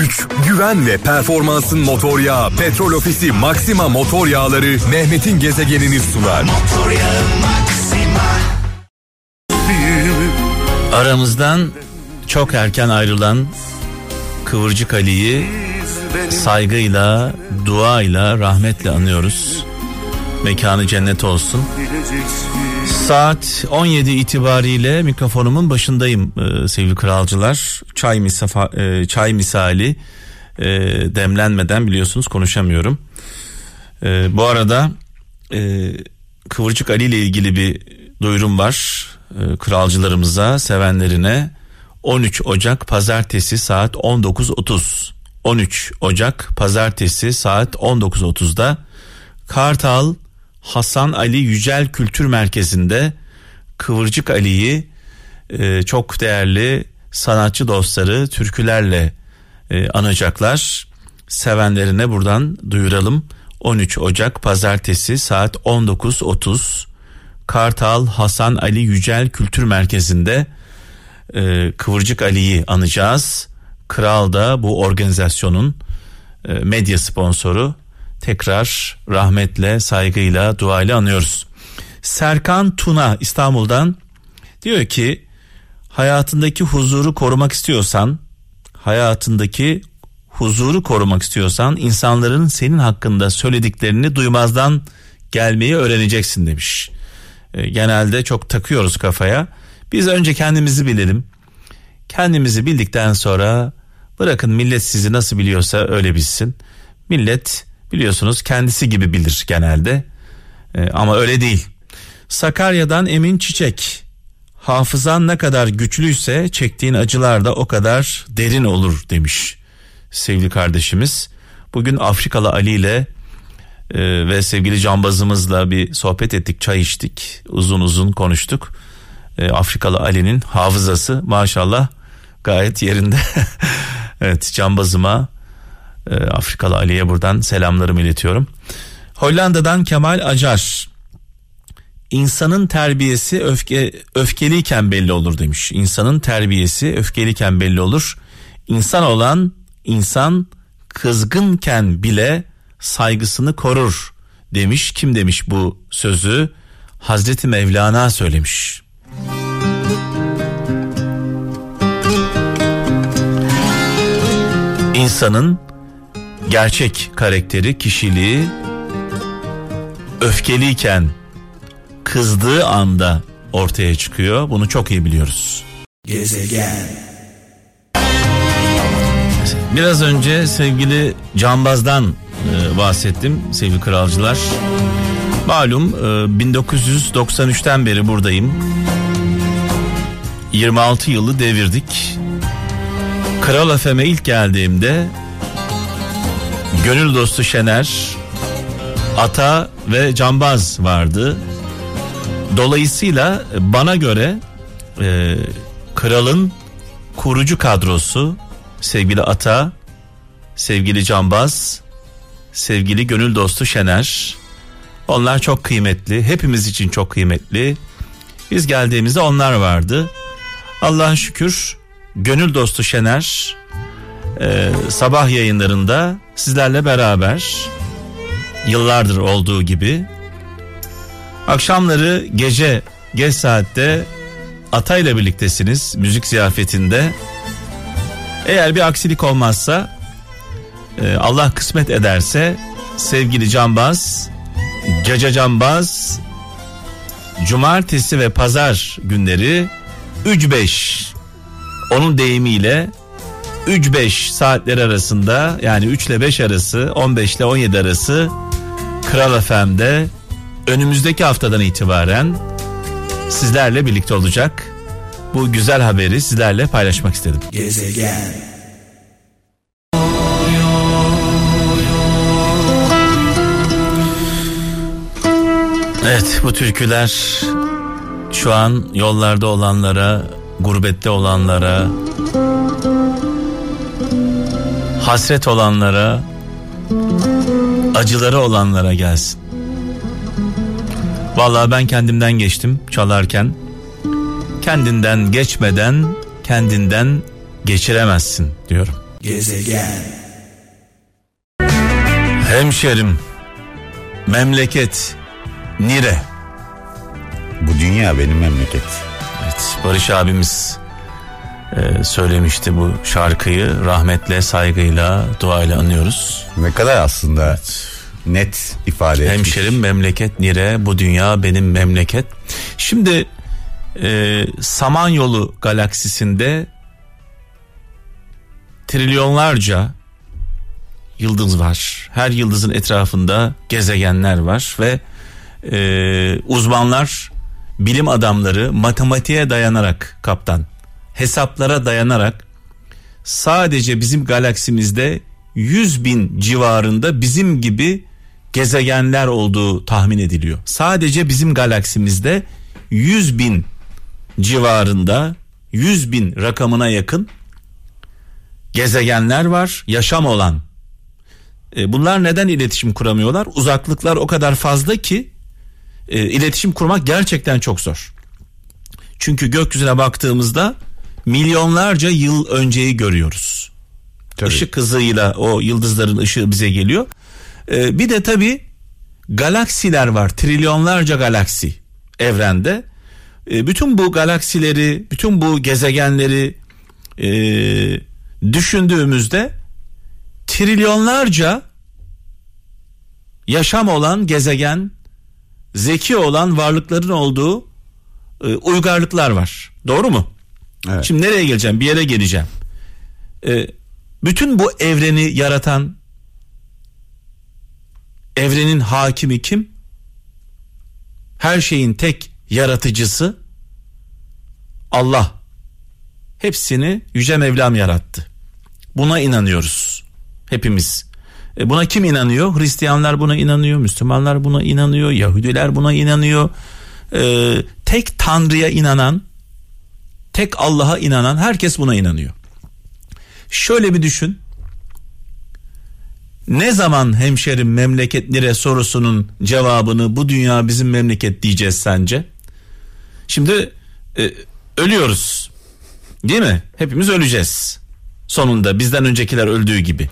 güç, güven ve performansın motor yağı Petrol Ofisi Maxima Motor Yağları Mehmet'in gezegenini sunar. Aramızdan çok erken ayrılan Kıvırcık Ali'yi saygıyla, duayla, rahmetle anıyoruz. Mekanı cennet olsun. Saat 17 itibariyle mikrofonumun başındayım e, sevgili kralcılar. Çay, misafa, e, çay misali e, demlenmeden biliyorsunuz konuşamıyorum. Bu arada Kıvırcık Ali ile ilgili bir duyurum var. Kralcılarımıza, sevenlerine 13 Ocak pazartesi saat 19.30 13 Ocak pazartesi saat 19.30'da Kartal Hasan Ali Yücel Kültür Merkezi'nde Kıvırcık Ali'yi e, çok değerli sanatçı dostları türkülerle e, anacaklar. Sevenlerine buradan duyuralım. 13 Ocak pazartesi saat 19.30 Kartal Hasan Ali Yücel Kültür Merkezi'nde e, Kıvırcık Ali'yi anacağız. Kral da bu organizasyonun e, medya sponsoru. Tekrar rahmetle, saygıyla, duayla anıyoruz. Serkan Tuna İstanbul'dan diyor ki hayatındaki huzuru korumak istiyorsan, hayatındaki huzuru korumak istiyorsan insanların senin hakkında söylediklerini duymazdan gelmeyi öğreneceksin demiş. E, genelde çok takıyoruz kafaya. Biz önce kendimizi bilelim. Kendimizi bildikten sonra bırakın millet sizi nasıl biliyorsa öyle bilsin. Millet biliyorsunuz kendisi gibi bilir genelde. E, ama öyle değil. Sakarya'dan Emin Çiçek. Hafızan ne kadar güçlüyse çektiğin acılar da o kadar derin olur demiş sevgili kardeşimiz. Bugün Afrikalı Ali ile e, ve sevgili cambazımızla bir sohbet ettik, çay içtik, uzun uzun konuştuk. E, Afrikalı Ali'nin hafızası maşallah gayet yerinde. evet cambazıma e, Afrikalı Ali'ye buradan selamlarımı iletiyorum. Hollanda'dan Kemal Acar. İnsanın terbiyesi öfke öfkeliyken belli olur demiş. İnsanın terbiyesi öfkeliyken belli olur. İnsan olan insan kızgınken bile saygısını korur demiş. Kim demiş bu sözü? Hazreti Mevlana söylemiş. İnsanın gerçek karakteri, kişiliği öfkeliyken, kızdığı anda ortaya çıkıyor. Bunu çok iyi biliyoruz. Gezegen. Biraz önce sevgili Cambaz'dan e, bahsettim sevgili kralcılar. Malum e, 1993'ten beri buradayım. 26 yılı devirdik. Kral FM'e ilk geldiğimde Gönül Dostu Şener, Ata ve Cambaz vardı. Dolayısıyla bana göre e, kralın kurucu kadrosu sevgili Ata, sevgili Cambaz, sevgili Gönül Dostu Şener. Onlar çok kıymetli, hepimiz için çok kıymetli. Biz geldiğimizde onlar vardı. Allah'a şükür Gönül Dostu Şener e, sabah yayınlarında sizlerle beraber yıllardır olduğu gibi akşamları gece geç saatte Atayla birliktesiniz müzik ziyafetinde. Eğer bir aksilik olmazsa e, Allah kısmet ederse sevgili Cambaz, Caca Cambaz cumartesi ve pazar günleri 3-5 onun deyimiyle 3-5 saatler arasında yani 3 ile 5 arası 15 ile 17 arası Kral FM'de önümüzdeki haftadan itibaren sizlerle birlikte olacak. Bu güzel haberi sizlerle paylaşmak istedim. Gezegen. Evet bu türküler şu an yollarda olanlara, gurbette olanlara, hasret olanlara, acıları olanlara gelsin. Vallahi ben kendimden geçtim çalarken. Kendinden geçmeden kendinden geçiremezsin diyorum. Gezegen Hemşerim Memleket Nire Bu dünya benim memleket Evet Barış abimiz e, söylemişti bu şarkıyı rahmetle saygıyla duayla anıyoruz. Ne kadar aslında evet. net ifade etmiş. Hemşerim memleket nire bu dünya benim memleket. Şimdi e, Samanyolu galaksisinde trilyonlarca yıldız var. Her yıldızın etrafında gezegenler var ve e, uzmanlar, bilim adamları matematiğe dayanarak kaptan hesaplara dayanarak sadece bizim galaksimizde 100 bin civarında bizim gibi gezegenler olduğu tahmin ediliyor. Sadece bizim galaksimizde 100 bin civarında 100 bin rakamına yakın gezegenler var yaşam olan. E, bunlar neden iletişim kuramıyorlar? Uzaklıklar o kadar fazla ki e, iletişim kurmak gerçekten çok zor. Çünkü gökyüzüne baktığımızda milyonlarca yıl önceyi görüyoruz. Tabii. Işık hızıyla o yıldızların ışığı bize geliyor. Ee, bir de tabii galaksiler var. Trilyonlarca galaksi evrende. Ee, bütün bu galaksileri, bütün bu gezegenleri e, düşündüğümüzde trilyonlarca yaşam olan gezegen, zeki olan varlıkların olduğu e, uygarlıklar var. Doğru mu? Evet. Şimdi nereye geleceğim? Bir yere geleceğim. Ee, bütün bu evreni yaratan evrenin hakimi kim? Her şeyin tek yaratıcısı Allah. Hepsini Yüce Mevlam yarattı. Buna inanıyoruz. Hepimiz. E buna kim inanıyor? Hristiyanlar buna inanıyor, Müslümanlar buna inanıyor, Yahudiler buna inanıyor. E, tek Tanrı'ya inanan tek Allah'a inanan herkes buna inanıyor. Şöyle bir düşün. Ne zaman hemşerim memleket nere sorusunun cevabını bu dünya bizim memleket diyeceğiz sence? Şimdi e, ölüyoruz. Değil mi? Hepimiz öleceğiz. Sonunda bizden öncekiler öldüğü gibi.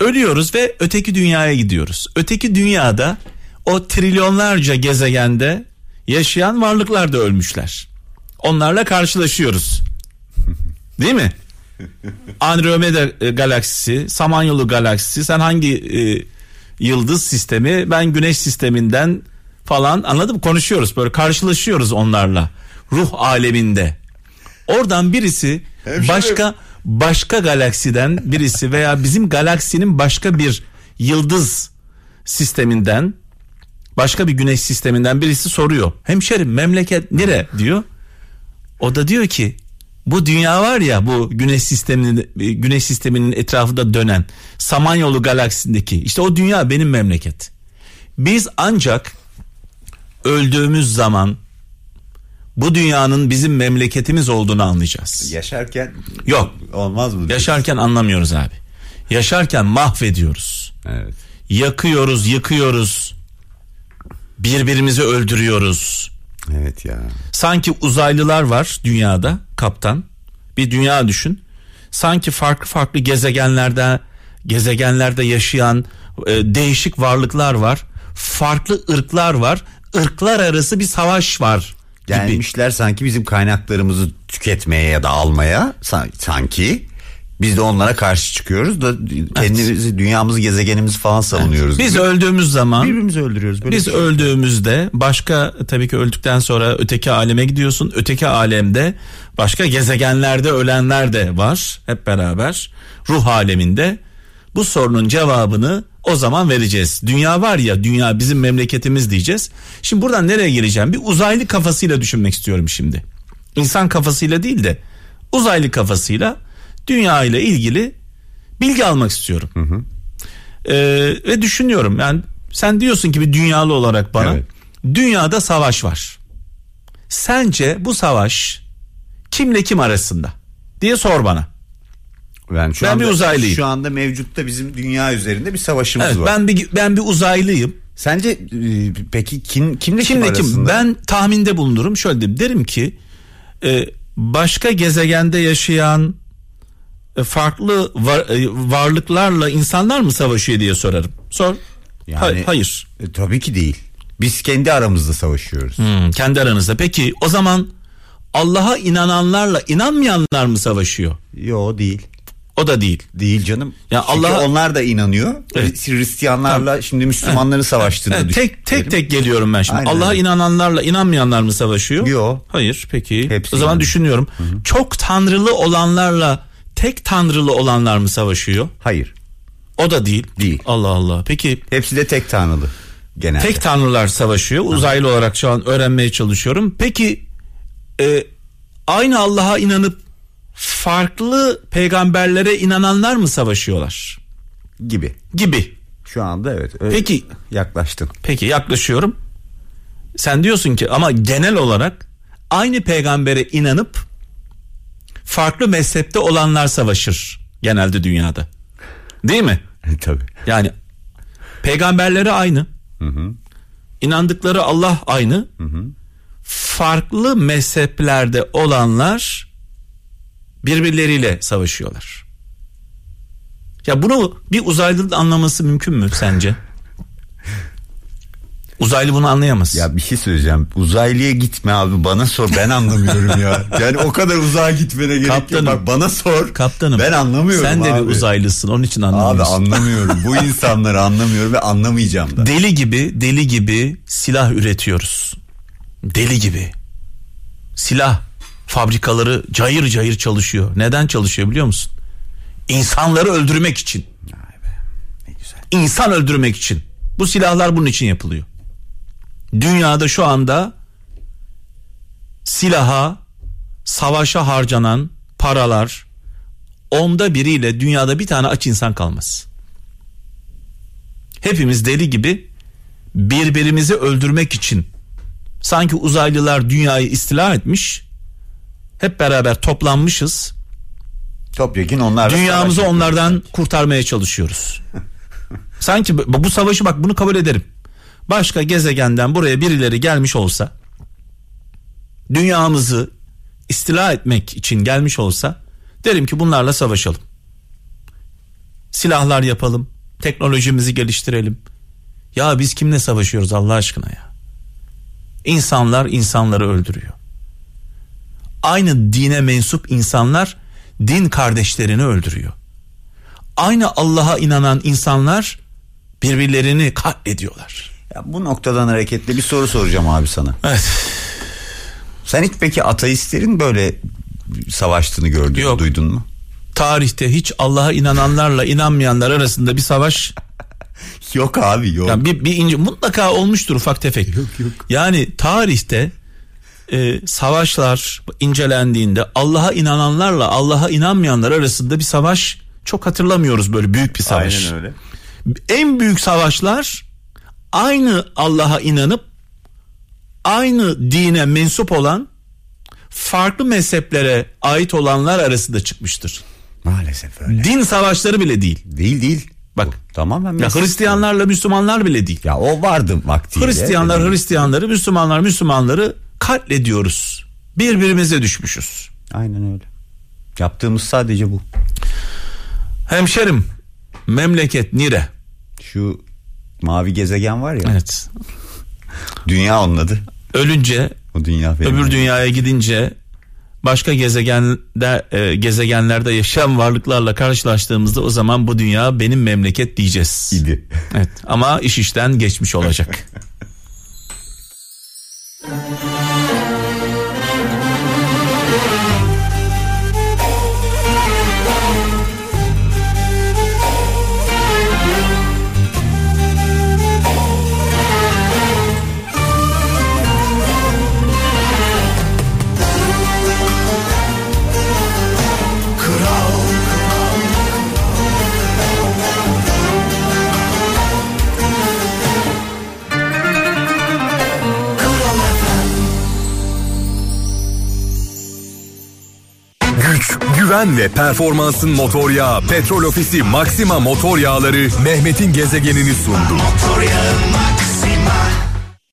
Ölüyoruz ve öteki dünyaya gidiyoruz. Öteki dünyada o trilyonlarca gezegende yaşayan varlıklar da ölmüşler. Onlarla karşılaşıyoruz. Değil mi? Andromeda e, galaksisi, Samanyolu galaksisi, sen hangi e, yıldız sistemi, ben güneş sisteminden falan anladın mı? Konuşuyoruz böyle karşılaşıyoruz onlarla ruh aleminde. Oradan birisi Hemşire. başka başka galaksiden birisi veya bizim galaksinin başka bir yıldız sisteminden başka bir güneş sisteminden birisi soruyor. Hemşerim memleket nere diyor. O da diyor ki bu dünya var ya bu güneş sisteminin güneş sisteminin etrafında dönen Samanyolu galaksisindeki işte o dünya benim memleket. Biz ancak öldüğümüz zaman bu dünyanın bizim memleketimiz olduğunu anlayacağız. Yaşarken yok olmaz mı? Yaşarken anlamıyoruz abi. Yaşarken mahvediyoruz. Evet. Yakıyoruz, yıkıyoruz. Birbirimizi öldürüyoruz. Evet ya. Sanki uzaylılar var dünyada kaptan. Bir dünya düşün. Sanki farklı farklı gezegenlerde gezegenlerde yaşayan e, değişik varlıklar var. Farklı ırklar var. Irklar arası bir savaş var. Gelmişler gibi. sanki bizim kaynaklarımızı tüketmeye ya da almaya sanki biz de onlara karşı çıkıyoruz da kendimizi, evet. dünyamızı, gezegenimizi falan savunuyoruz. Evet. Biz gibi. öldüğümüz zaman birbirimizi öldürüyoruz. Böyle biz şey. öldüğümüzde başka tabii ki öldükten sonra öteki aleme gidiyorsun. Öteki alemde başka gezegenlerde ölenler de var hep beraber ruh aleminde. Bu sorunun cevabını o zaman vereceğiz. Dünya var ya dünya bizim memleketimiz diyeceğiz. Şimdi buradan nereye gireceğim? Bir uzaylı kafasıyla düşünmek istiyorum şimdi. İnsan kafasıyla değil de uzaylı kafasıyla dünya ile ilgili bilgi almak istiyorum. Hı hı. Ee, ve düşünüyorum yani sen diyorsun ki bir dünyalı olarak bana evet. dünyada savaş var. Sence bu savaş kimle kim arasında diye sor bana. Ben şu ben anda, bir uzaylıyım. Şu anda mevcutta bizim dünya üzerinde bir savaşımız evet, var. Ben bir ben bir uzaylıyım. Sence e, peki kim kimle kim, kimle kim Ben tahminde bulunurum. Şöyle derim, derim ki e, başka gezegende yaşayan farklı var, e, varlıklarla insanlar mı savaşıyor diye sorarım. Sor. Yani- Ha- hayır. E, tabii ki değil. Biz kendi aramızda savaşıyoruz. Hmm, kendi aranızda. Peki o zaman Allah'a inananlarla inanmayanlar mı savaşıyor? Yo değil. O da değil. Değil canım. Ya Çünkü Allah- onlar da inanıyor. Evet. Hristiyanlarla şimdi Müslümanların savaştığını Evet, düşün- tek tek tek geliyorum ben şimdi. Allah'a inananlarla inanmayanlar mı savaşıyor? Yo. Hayır peki. Hepsi o zaman inanıyor. düşünüyorum. Çok tanrılı olanlarla tek tanrılı olanlar mı savaşıyor? Hayır. O da değil. Değil. Allah Allah. Peki Hepsi de tek tanrılı. Genelde. tek tanrılar savaşıyor. Uzaylı olarak şu an öğrenmeye çalışıyorum. Peki e, aynı Allah'a inanıp farklı peygamberlere inananlar mı savaşıyorlar? gibi. Gibi. Şu anda evet. öyle Peki yaklaştın. Peki yaklaşıyorum. Sen diyorsun ki ama genel olarak aynı peygambere inanıp farklı mezhepte olanlar savaşır genelde dünyada. Değil mi? Tabii. Yani peygamberleri aynı. İnandıkları Allah aynı. Farklı mezheplerde olanlar birbirleriyle savaşıyorlar. Ya bunu bir uzaylının anlaması mümkün mü sence? Uzaylı bunu anlayamaz. Ya bir şey söyleyeceğim. Uzaylıya gitme abi bana sor ben anlamıyorum ya. Yani o kadar uzağa gitmene gerek Kaptanım. yok. Bak bana sor. Kaptanım. Ben anlamıyorum Sen de abi. bir uzaylısın onun için Abi anlamıyorsun. anlamıyorum. Bu insanları anlamıyorum ve anlamayacağım da. deli gibi deli gibi silah üretiyoruz. Deli gibi. Silah fabrikaları cayır cayır çalışıyor. Neden çalışıyor biliyor musun? İnsanları öldürmek için. Ne güzel. İnsan öldürmek için. Bu silahlar bunun için yapılıyor. Dünyada şu anda silaha, savaşa harcanan paralar onda biriyle dünyada bir tane aç insan kalmaz. Hepimiz deli gibi birbirimizi öldürmek için sanki uzaylılar dünyayı istila etmiş hep beraber toplanmışız Topyekun onlar dünyamızı onlardan kurtarmaya çalışıyoruz. Sanki bu bu savaşı bak bunu kabul ederim. Başka gezegenden buraya birileri gelmiş olsa dünyamızı istila etmek için gelmiş olsa derim ki bunlarla savaşalım. Silahlar yapalım, teknolojimizi geliştirelim. Ya biz kimle savaşıyoruz Allah aşkına ya? İnsanlar insanları öldürüyor. Aynı dine mensup insanlar din kardeşlerini öldürüyor. Aynı Allah'a inanan insanlar birbirlerini katlediyorlar. Ya bu noktadan hareketle bir soru soracağım abi sana. Evet. Sen hiç peki ateistlerin böyle savaştığını gördün Yok. duydun mu? Tarihte hiç Allah'a inananlarla inanmayanlar arasında bir savaş Yok abi yok. yani bir, bir ince mutlaka olmuştur ufak tefek. Yok, yok. Yani tarihte e, savaşlar incelendiğinde Allah'a inananlarla Allah'a inanmayanlar arasında bir savaş çok hatırlamıyoruz böyle büyük bir savaş. Aynen öyle. en büyük savaşlar aynı Allah'a inanıp aynı dine mensup olan farklı mezheplere ait olanlar arasında çıkmıştır. Maalesef öyle. Din savaşları bile değil. Değil değil. Bak. Bu tamamen Ya. Hristiyanlarla Müslümanlar bile değil. Ya o vardı vaktiyle. Hristiyanlar Hristiyanları, Müslümanlar Müslümanları katlediyoruz. Birbirimize düşmüşüz. Aynen öyle. Yaptığımız sadece bu. Hemşerim, memleket nire? Şu mavi gezegen var ya. Evet. Dünya onun adı. Ölünce O dünya öbür dünyaya gidince başka gezegende e, gezegenlerde yaşayan varlıklarla karşılaştığımızda o zaman bu dünya benim memleket diyeceğiz. idi. Evet ama iş işten geçmiş olacak. güven ve performansın motor yağı Petrol Ofisi Maxima Motor Yağları Mehmet'in gezegenini sundu. Motor yağın